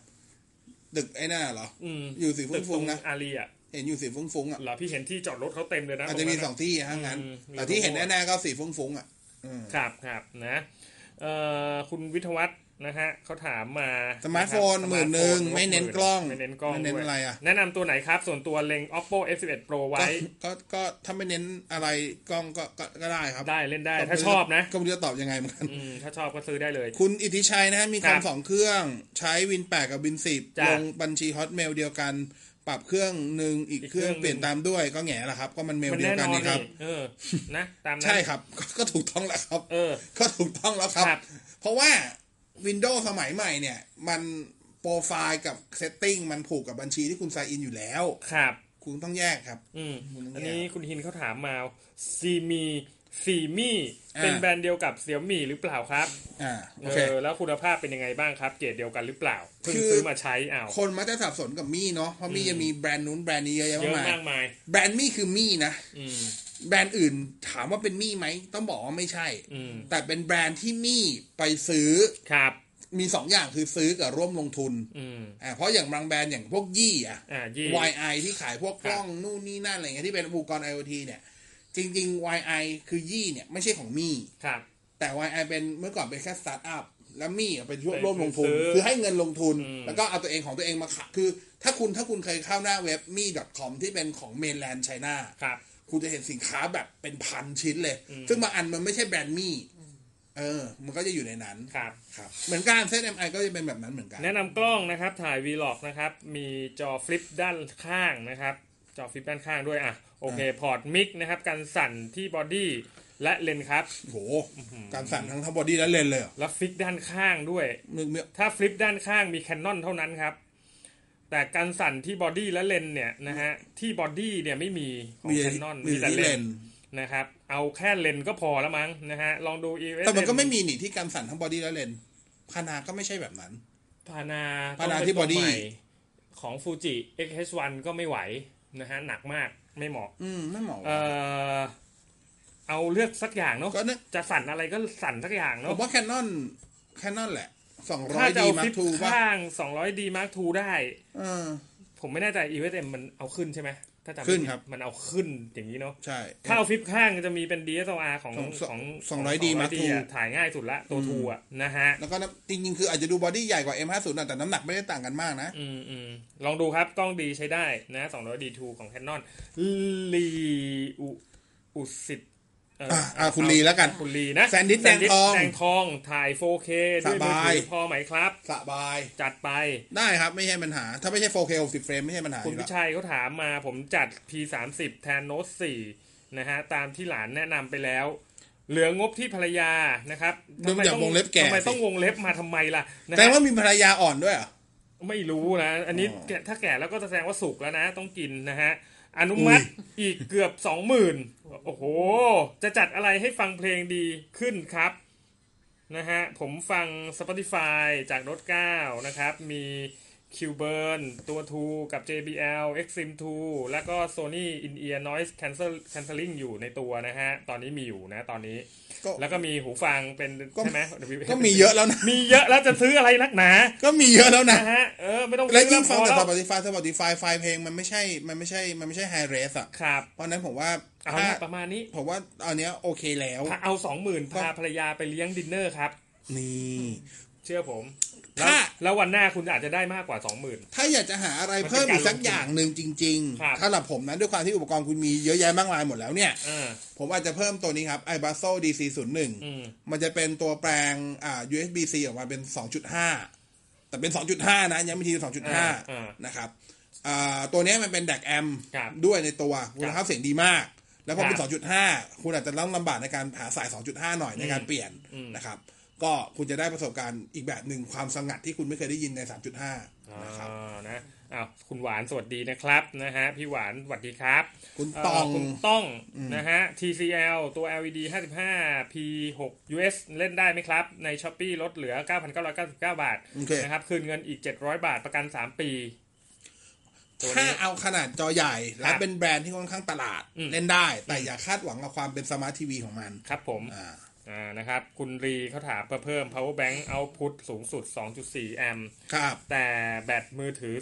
ตึกไอ้น่าเหรอ อืมอยู่สีตึกตรฟุ้งงๆนะอารีอะเห็นอยู่สีฟุ้งๆอะเหรอพี่เห็นที่จอดรถเขาเต็มเลยนะอาจจะมีตรงสนั้อนงที่ฮะงั้นอืมแต่ที่เห็นแน่ๆก็สีฟุ้งๆอะอืมครับครับนะเอ่อคุณวิทยวัฒน์ นะฮะเขาถามมาสมาร์ทโฟนนะครับหมื่นหนึ่งสาร์ทโฟไม่เน้นกล้องไม่เน้นกล้องไม่เน้นด้วยอะไรอะแนะนำตัวไหนครับ ส่วนตัวเล็ง oppo f11 pro ไว้ ก็ก็ก็ถ้าไม่เน้นอะไรกล้องก็ก็ก็ได้ครับ ได้เล่นได้ก็ถ้าชอบนะ ก็ไม่รู้จะตอบยังไงเหมือนกันอืมถ้าชอบก็ซื้อได้เลย คุณอิทธิชัยนะฮะ มีคครัอมบสองเครื่องใช้ Win แปดกับ Win สิบจ้ะลงบัญชี Hotmail เดียวกันปรับเครื่องหนึ่งอีกอีกเครื่องเครื่องเปลี่ยนตามด้วยก็แง่ละครับ ก็มันเมลมันเดียวแน่กันนอนนี่ครับนี่เออนะตามนั้นใช่ครับก็ก็ถูกต้องแล้วครับ เออ ก็ถูกต้องแล้วครับครับเพราะว่า Windows สมัยใหม่เนี่ย มันโปรไฟล์กับ setting มันผูกกับบัญชีที่คุณ s ซ g n อินอยู่แล้ว ครับ คุณต้องแยกครับ อืมมันต้องแยกอันนี้คุณฮินเขาถามมาซีมีซีมี่อ่าเป็นแบรนด์เดียวกับ Xiaomi หรือเปล่าครับ อ่าโอเอเคอแล้วคุณภาพเป็นยังไงบ้างครับ เกรดเดียวกันหรือเปล่าเพิ่งคือซื้อมาใช้อ้าวคนมักจะสับสนกับ Mi เนาะเพราะ Mi จะมีแบรนด์นู้นแบรนด์นี้เยอะแยะเยมากอะมายมากมายแบรนด์ Mi คือ Mi นะอืม แบรนด์อื่นถามว่าเป็น Mi ไหม ต้องบอกว่าไม่ใช่อืมแต่เป็นแบรนด์ที่ Mi ไปซื้อครับมีสองอย่างคือซื้อกับร่วมลงทุนอืมอ่าเพราะอย่างบางแบรนด์อย่างพวก YI อะอ่า YI YI ที่ขายพวกกล้องนู่นนี่นั่นอะไรเงี้ยที่เป็นอุปกรณ์ IoT เนี่ย จริง ๆ YI คือ YI เนี่ยไม่ใช่ของ Mi ครับ แต่ YI เป็นเมื่อก่อนเป็นแค่สตาร์ทอัพแล้ว Mi อะเป็นช่วงเป็นร่วมลงทุนซื้อคือให้เงินลงทุนอืมแล้วก็เอาตัวเองของตัวเองมาขายคือ ถ้าคุณถ้าคุณเคยเข้าหน้าเว็บมี่ .com ที่เป็นของ Mainland China ครับ คุณจะเห็นสินค้าแบบเป็นพันชิ้นเลยอืมซึ่งบางอันมันไม่ใช่แบรนด์ Mi เออ มันก็จะอยู่ในนั้น ครับ ครับ เหมือนกัน ZMI ก็จะเป็นแบบนั้นเหมือนกัน แนะนำกล้องนะครับ ถ่าย Vlog นะครับ มีจอ flip ด้านข้างนะครับ จอ flip ด้านข้างด้วย อะ โอเค พอร์ต mic นะครับกันสั่นที่ body และเลนส์ครับโห การสั่นทั้งทั้ง body และเลนส์เลยเหรอแล้วฟิกด้านข้างด้วยมึงมีถ้า flip ด้านข้างมี Canon เท่านั้นครับ แต่การสั่นที่ body และเลนส์เนี่ยนะฮะที่ body เนี่ยไม่มีของมี Canon มีมีแต่ที่เลเลนส์นะครับ เอาแค่เลนส์ก็พอแล้วมั้งนะฮะลองดู e แต่มันก็ไม่มีหนีที่การสั่นทั้ง body และเลนส์พานาก็ไม่ใช่แบบนั้น พานาพานาต้องเป็นที่ตัว body ใหม่ของฟูจิ XH1 ก็ไม่ไหวนะฮะหนักมากไม่เหมาะ อืมไม่เหมาะเออเอาเลือกสักอย่างเนาะก็เนี่ยจะสั่นอะไรก็สั่นสักอย่างผเนาะมว่าแคนนอนแคนนอนแหละ สองร้อถ้ายจะดีเอามาฟิร์ปทูป่ะข้าง 200D Mark II ได้เออผมไม่แน่ใจ EVM มันเอาขึ้นใช่ไหมถ้าจำไม่ขึ้นผิดครับมันเอาขึ้นอย่างนี้เนาะใช่ถ้าเอาฟิปข้างจะมีเป็น DSLR ของของของสองร้อย D Mark II อะถ่ายง่ายสุดละตัว two อะนะฮะแล้วก็น้ำจริงๆคืออาจจะดู body ใหญ่กว่า M50 นะแต่น้ำหนักไม่ได้ต่างกันมากนะ อืมอืมลองดูครับกล้องดีใช้ได้นะ200 D2 ของ Canon ลีอุอุสิตเอะอะคุณลีแล้วกันคุณลีนะ SanDisk แดงทองแดงทองถ่าย 4K ด้วยมือสบายถือพอไหมครับสบาย จัดไปได้ครับไม่ใช่ปัญหา ถ้าไม่ใช่ 4K 60เฟรมไม่ใช่ปัญหาอคุณยู่พิแล้วชัยเขาถามมาผมจัด P30 แทน Note 4นะฮะตามที่หลานแนะนำไปแล้วเหลืองบที่ภรรยานะครับดูจากวงเล็บแก่ทำไมสิต้องวงเล็บมาทำไมล่ะนะแต่ฮะว่ามีภรรยาอ่อนด้วยเหรอะไม่รู้นะ อันนี้อ๋อแกะถ้าแก่แล้วก็จะแสดงว่าสุกแล้วนะ ต้องกินนะฮะ อนุมัติอีกเกือบสองหมื่นโอ้โห จะจัดอะไรให้ฟังเพลงดีขึ้นครับนะฮะผมฟัง Spotify จากรถ9นะครับ มี q b u r n ตัว 2 กับ JBL Exim 2 แล้วก็ Sony In-Ear Noise Cancel Cancelling อยู่ในตัวนะฮะ ตอนนี้มีอยู่นะตอนนี้ก็แล้วก็มีหูฟังเป็นก็ใช่ไหมก็มีเยอะแล้วนะ มีเยอะแล้วจะซื้ออะไรนักหนา ก็มีเยอะแล้วนะนะฮะเออไม่ต้องและซื้อยิ่งฟังพอแต่แล้ว Spotify Spotify ไฟล์เพลงมันไม่ใช่มันไม่ใช่มันไม่ใช่ไฮเรสอะครับเพราะฉะนั้นผมว่าเอาถ้าละประมาณนี้ผมว่าอันเนี้ยโอเคแล้วพาเอาสองหมื่นพาภรรยาไปเลี้ยงดินเนอร์ครับนี่เชื่อผมแล้ว ถ้าแล้ววันหน้าคุณอาจจะได้มากกว่าสองหมื่นถ้าอยากจะหาอะไรมันเป็นเพิ่มอีกสักการลงทุนอย่างหนึ่งจริงครับๆถ้าหลับผมนะด้วยความที่อุปกรณ์คุณมีเยอะแยะมากมายหมดแล้วเนี่ยอ่าผมอาจจะเพิ่มตัวนี้ครับ iBasso DC01 อืมมันจะเป็นตัวแปลงอ่า USB C ออกมาเป็น2.5แต่เป็น2.5นะยังไม่ทีอ่า2.5นะครับอ่าตัวเนี้ยมันเป็น DAC M ครับด้วยในตัวคุณภาพเสียงดีมาก แล้วพอเป็นครับ2.5 คุณอาจจะต้องลำบากในการหาสาย 2.5 หน่อยในการเปลี่ยนอืมนะครับ ก็คุณจะได้ประสบการณ์อีกแบบหนึ่งความสงัดที่คุณไม่เคยได้ยินใน 3.5นะครับอ่านะอ้าวคุณหวานสวัสดีนะครับนะฮะพี่หวานสวัสดีครับ คุณเอ่อตอง คุณต้องนะฮะ TCL ตัว LED 55 P6 US เล่นได้ไหมครับ ใน s h อ p e e ลดเหลือ 9,999 บาทโอเคนะครับ คืนเงินอีก 700 บาทประกัน 3 ปีตัวถ้านี้เอาขนาดจอใหญ่ และครับเป็นแบรนด์ที่ค่อนข้างตลาดอืมเล่นได้ แต่อย่าคาดหวังกับความเป็นสมาร์ททีวีของมัน ครับผมอ่า อ่านะครับคุณรีเขาถามเพิ่ม power bank output สูงสุด 2.4 แอมป์ครับแต่แบตมือถือ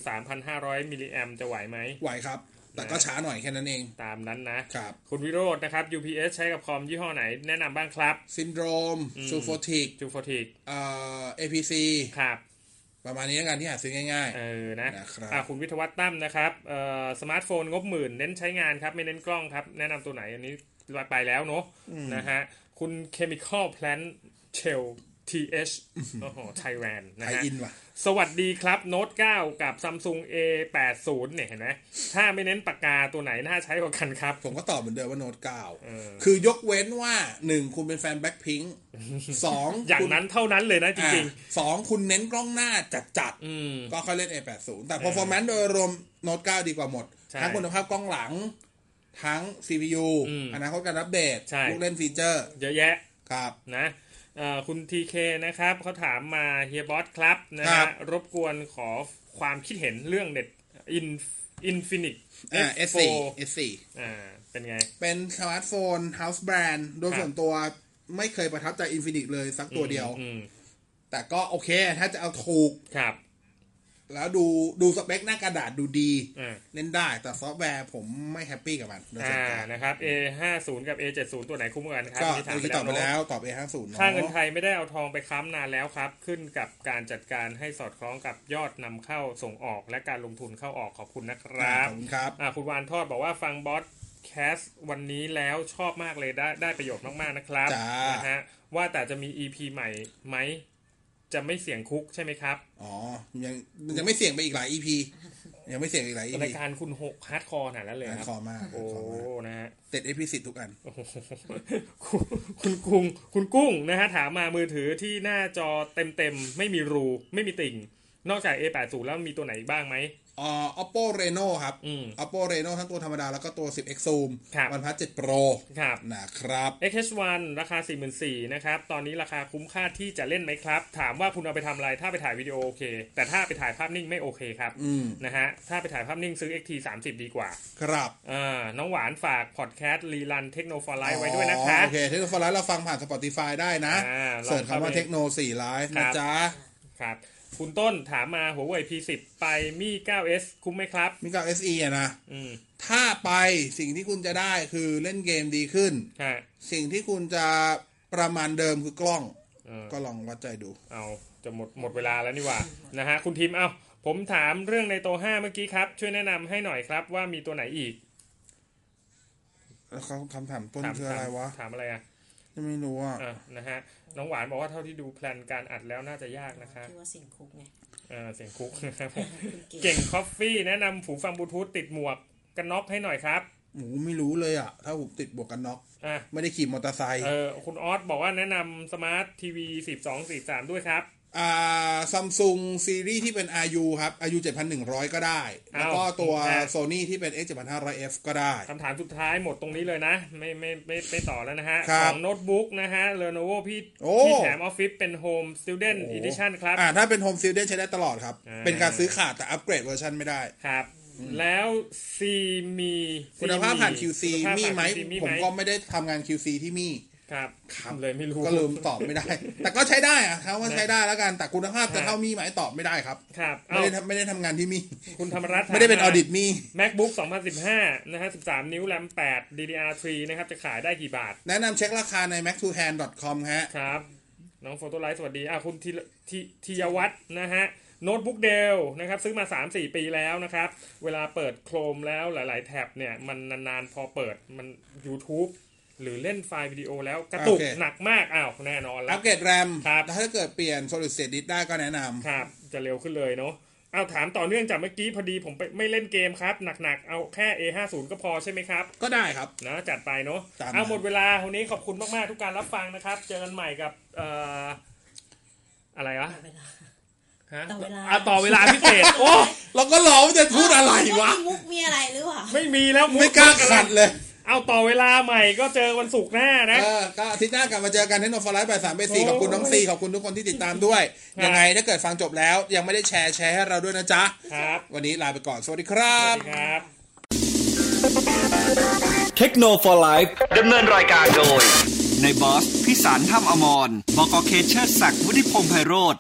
3,500 มิลลิแอมจะไหวไหมไหวครับ แต่ก็ช้าหน่อยแค่นั้นเอง ตามนั้นนะครับคุณวิโรจน์นะครับ UPS ใช้กับคอมยี่ห้อไหนแนะนำบ้างครับ Syndome ซูโฟติกจูฟอติกเอ่อ APC ครับประมาณนี้แล้วกันที่หาซื้อง่ายเออ นะนะครับอะคุณวิทยวัฒน์ตั้มนะครับเอ่อสมาร์ทโฟนงบหมื่น เน้นใช้งานครับ ไม่เน้นกล้องครับ แนะนำตัวไหนอันนี้ไปแล้วเนอะนะฮะ คุณ Chemical Plant Shell TH โอ้โหไทยแลนด์ๆนะไทยฮะอินว่ะสวัสดีครับโน้ต9 กับ Samsung A80 เนี่ยเห็นไหมถ้าไม่เน้นปากกาตัวไหนน่าใช้กว่ากันครับ ผมก็ตอบเหมือนเดิมว่าโน้ตเออ9คือยกเว้นว่าหนึ่งคุณเป็นแฟนแบ็คพิงสองอย่างคุณนั้นเท่านั้นเลยนะจริงอะสองคุณเน้นกล้องหน้าจัดจัดๆๆอืมก็ค่อยเล่น A80 แต่ performance โดยรวมโน้ต9 ดีกว่าหมดใช่ทั้งคุณภาพกล้องหลัง ทั้ง CPU อืมอนาคตการอัปเดตใช่ลูกเล่นฟีเจอร์ เยอะแยะครับนะเอ่อคุณทีเคนะครับเขาถามมาเฮียบอสครับนะครัฮะบรบกวนขอความคิดเห็นเรื่องเน็ตอินอินฟินิตอ่า S4 S4 อ่าเป็นไง เป็นสมาร์ทโฟน House Brand โดยครับส่วนตัวไม่เคยประทับใจ Infinix เลยสักตัวเดียวอืมแต่ก็โอเค ถ้าจะเอาถูกครับ แล้วดูดูสเปคหน้ากระดาษดูดีอ่าเล่นได้ แต่ซอฟต์แวร์ผมไม่ happy กับมันโดยส่วอ่านตัวนะครับ A50 กับ A70 ตัวไหนคุ้มกว่ากันครับก็นี่ถามเมื่อไปกี้ตอบไปแล้วแล้วเนอะตอบ A50 เนาะค่าเงินไทยไม่ได้เอาทองไปค้ำนานแล้วครับ ขึ้นกับการจัดการให้สอดคล้องกับยอดนำเข้าส่งออกและการลงทุนเข้าออกขอบคุณนะครับ อ่าขอบคุณครับอ่าคุณวานทอดบอกว่าฟัง pod cast วันนี้แล้วชอบมากเลยได้ได้ประโยชน์มากๆนะครับจ้านนะฮะว่าแต่จะมี EP ใหม่ไหม จะไม่เสี่ยงคุกใช่ไหมครับ อ๋อ ยังมันยังไม่เสี่ยงไปอีกหลาย EP ยังไม่เสี่ยงอีกหลาย EP รายการคุณหก hardcore ขนาดนั้นเลยงานครับคอมากโอ้งานคอมากนะฮะเต็ดเอพิสิทุกอันโอ้โหคุณคุณกุ้งคุณกุ้งนะฮะถามมามือถือที่หน้าจอเต็มๆไม่มีรูไม่มีติ่ง นอกจาก A80 แล้วมีตัวไหนอีกบ้างไหม อ่า oppo reno ครับอืม oppo reno ทั้งตัวธรรมดา แล้วก็ตัว 10x zoom ครับวันพัท7 pro ครับนะครับ XH1 ราคา 44,000นะครับ ตอนนี้ราคาคุ้มค่าที่จะเล่นไหมครับ ถามว่าคุณเอาไปทำอะไร ถ้าไปถ่ายวิดีโอโอเค แต่ถ้าไปถ่ายภาพนิ่งไม่โอเคครับอืมนะฮะ ถ้าไปถ่ายภาพนิ่งซื้อ XT 30 ดีกว่า ครับอ่าน้องหวานฝากพอดแคสต์รีลันเทคโนโลยีไว้ด้วยนะคะอ๋อโอเค เทคโนโลยีเราฟังผ่าน Spotify ได้นะอ่าลองเสิร์ชคำว่าเข้าไปเทคโน4 Live ครันะบจ๊ะครับ คุณต้นถามมาหัวเว่ย P10 ไปมี 9S คุ้มไหมครับ มีกับ SE อะนะ อืมถ้าไปสิ่งที่คุณจะได้คือเล่นเกมดีขึ้น ฮะสิ่งที่คุณจะประมาณเดิมคือกล้อง เออ ก็ลองวัดใจดู เอาจะหมดหมดเวลาแล้วนี่หว่า นะฮะ คุณทีมเอาผมถามเรื่องในโต5เมื่อกี้ครับ ช่วยแนะนำให้หน่อยครับว่ามีตัวไหนอีกแล้วเขาคำถามต้นถามคืออะไรวะ ถามอะไรอะ ไม่รู้อะอะนะฮะน้องหวานบอกว่าเท่าที่ดูแพลนการอัดแล้วน่าจะยากนะคะที่ว่าเสี่ยงคุกไงเออเสี่ยงคุกนะครับผมคุณเก่ง Coffee แนะนำหูฟังบลูทูธติดหมวกกันน็อกให้หน่อยครับหมูไม่รู้เลยอะ ถ้าผมติดหมวกกันน็อกอะไม่ได้ขี่มอเตอร์ไซค์เออคุณออสบอกว่าแนะนำ smart TV 12 43ด้วยครับ อ่าซัมซุงซีรีส์ที่เป็น RU ครับ RU 7100 ก็ได้ แล้วก็ตัวอ่าโซนี่ที่เป็น X 7500F ก็ได้ครับำถามสุดท้ายหมดตรงนี้เลยนะ ไม่ไม่ไม่ไม่ต่อแล้วนะฮะครัขบองโน้ตบุ๊กนะฮะ Lenovo พี่โอ้พี่แถมออฟฟิศเป็น Home Student โอ้ Edition ครับ อ่าถ้าเป็น Home Student ใช้ได้ตลอดครับอ่าเป็นการซื้อขาดแต่อัปเกรดเวอร์ชันไม่ได้ ครับ แล้วซีมีคุณภาพผ่าน QC คุณภาพมีผ่านไหม QC มีผมไหมก็ไม่ได้ทำงาน QC ที่มี ครับครับเลยไม่รู้ก็ลืมตอบไม่ได้ แต่ก็ใช้ได้อะเขาว่านะใช้ได้แล้วกันแต่คุณภาพจะครับเท่ามีไหมตอบไม่ได้ครับ ครับไม่เอ้าได้ทำไม่ได้ทำงานที่มี คุณธรรมรัตน์ไม่ได้เป็นอถาอมาดิตมี MacBook 2015 นะฮะ 13 นิ้วแรม8 DDR3 นะครับ จะขายได้กี่บาท แนะนำเช็คราคาใน mac 2 hand com ฮะ ครับ น้องโฟโต้ไลท์สวัสดีอะคุณธีรธีธียวัฒน์นะฮะโน้ตบุ๊ก Dell นะครับซื้อมา 3-4 ปีแล้วนะครับ เวลาเปิด Chrome แล้วหลาย ๆ แท็บเนี่ยมันนานๆพอเปิดมัน YouTube หรือเล่นไฟล์วิดีโอแล้วกระตุกโอเคหนักมากอ้าวแน่นอนแล้ว upgrade RAM ครับถ้าเกิดเปลี่ยน solid state disk ได้ก็แนะนำครับ จะเร็วขึ้นเลยเนาะเอาถามต่อเนื่องจากเมื่อกี้พอดีผมไปไม่เล่นเกมครับ หนักๆ เอาแค่ A50 ก็พอใช่ไหมครับ ก็ได้ครับนะจัดไปเนาะตามนั้นเอาหมดเวลาวันนี้ขอบคุณมากๆ ทุกการรับฟังนะครับ เจอกันใหม่กับเอ่ออะไรวะเวลาฮะต่อเวลาอะต่อเวลาพิเศษโอ้เราก็รอว่าจะพูดอะไรวะมีมุกมีอะไรหรือเปล่าไม่มีแล้วมุไม่กล้าขัดเลย เอาต่อเวลาใหม่ก็เจอวันศุกร์หน้านะ เออก็อาทิตย์หน้ากลับมาเจอกันเทคโนโลยีบ่ายสามไปสี่โอ้ขอบคุณน้องซีขอบคุณทุกคนที่ติดตามด้วยครับยังไงถ้าเกิดฟังจบแล้ว ยังไม่ได้แชร์แชร์ให้เราด้วยนะจ๊ะ ครับ วันนี้ลาไปก่อน สวัสดีครัสวับสดีครับเทคโนโลยีดำเนินรายการโดย ในบอสพิสารถ้ำอมรบกเคเชอร์ศักดิ์วุฒิพงษ์ไพโรธ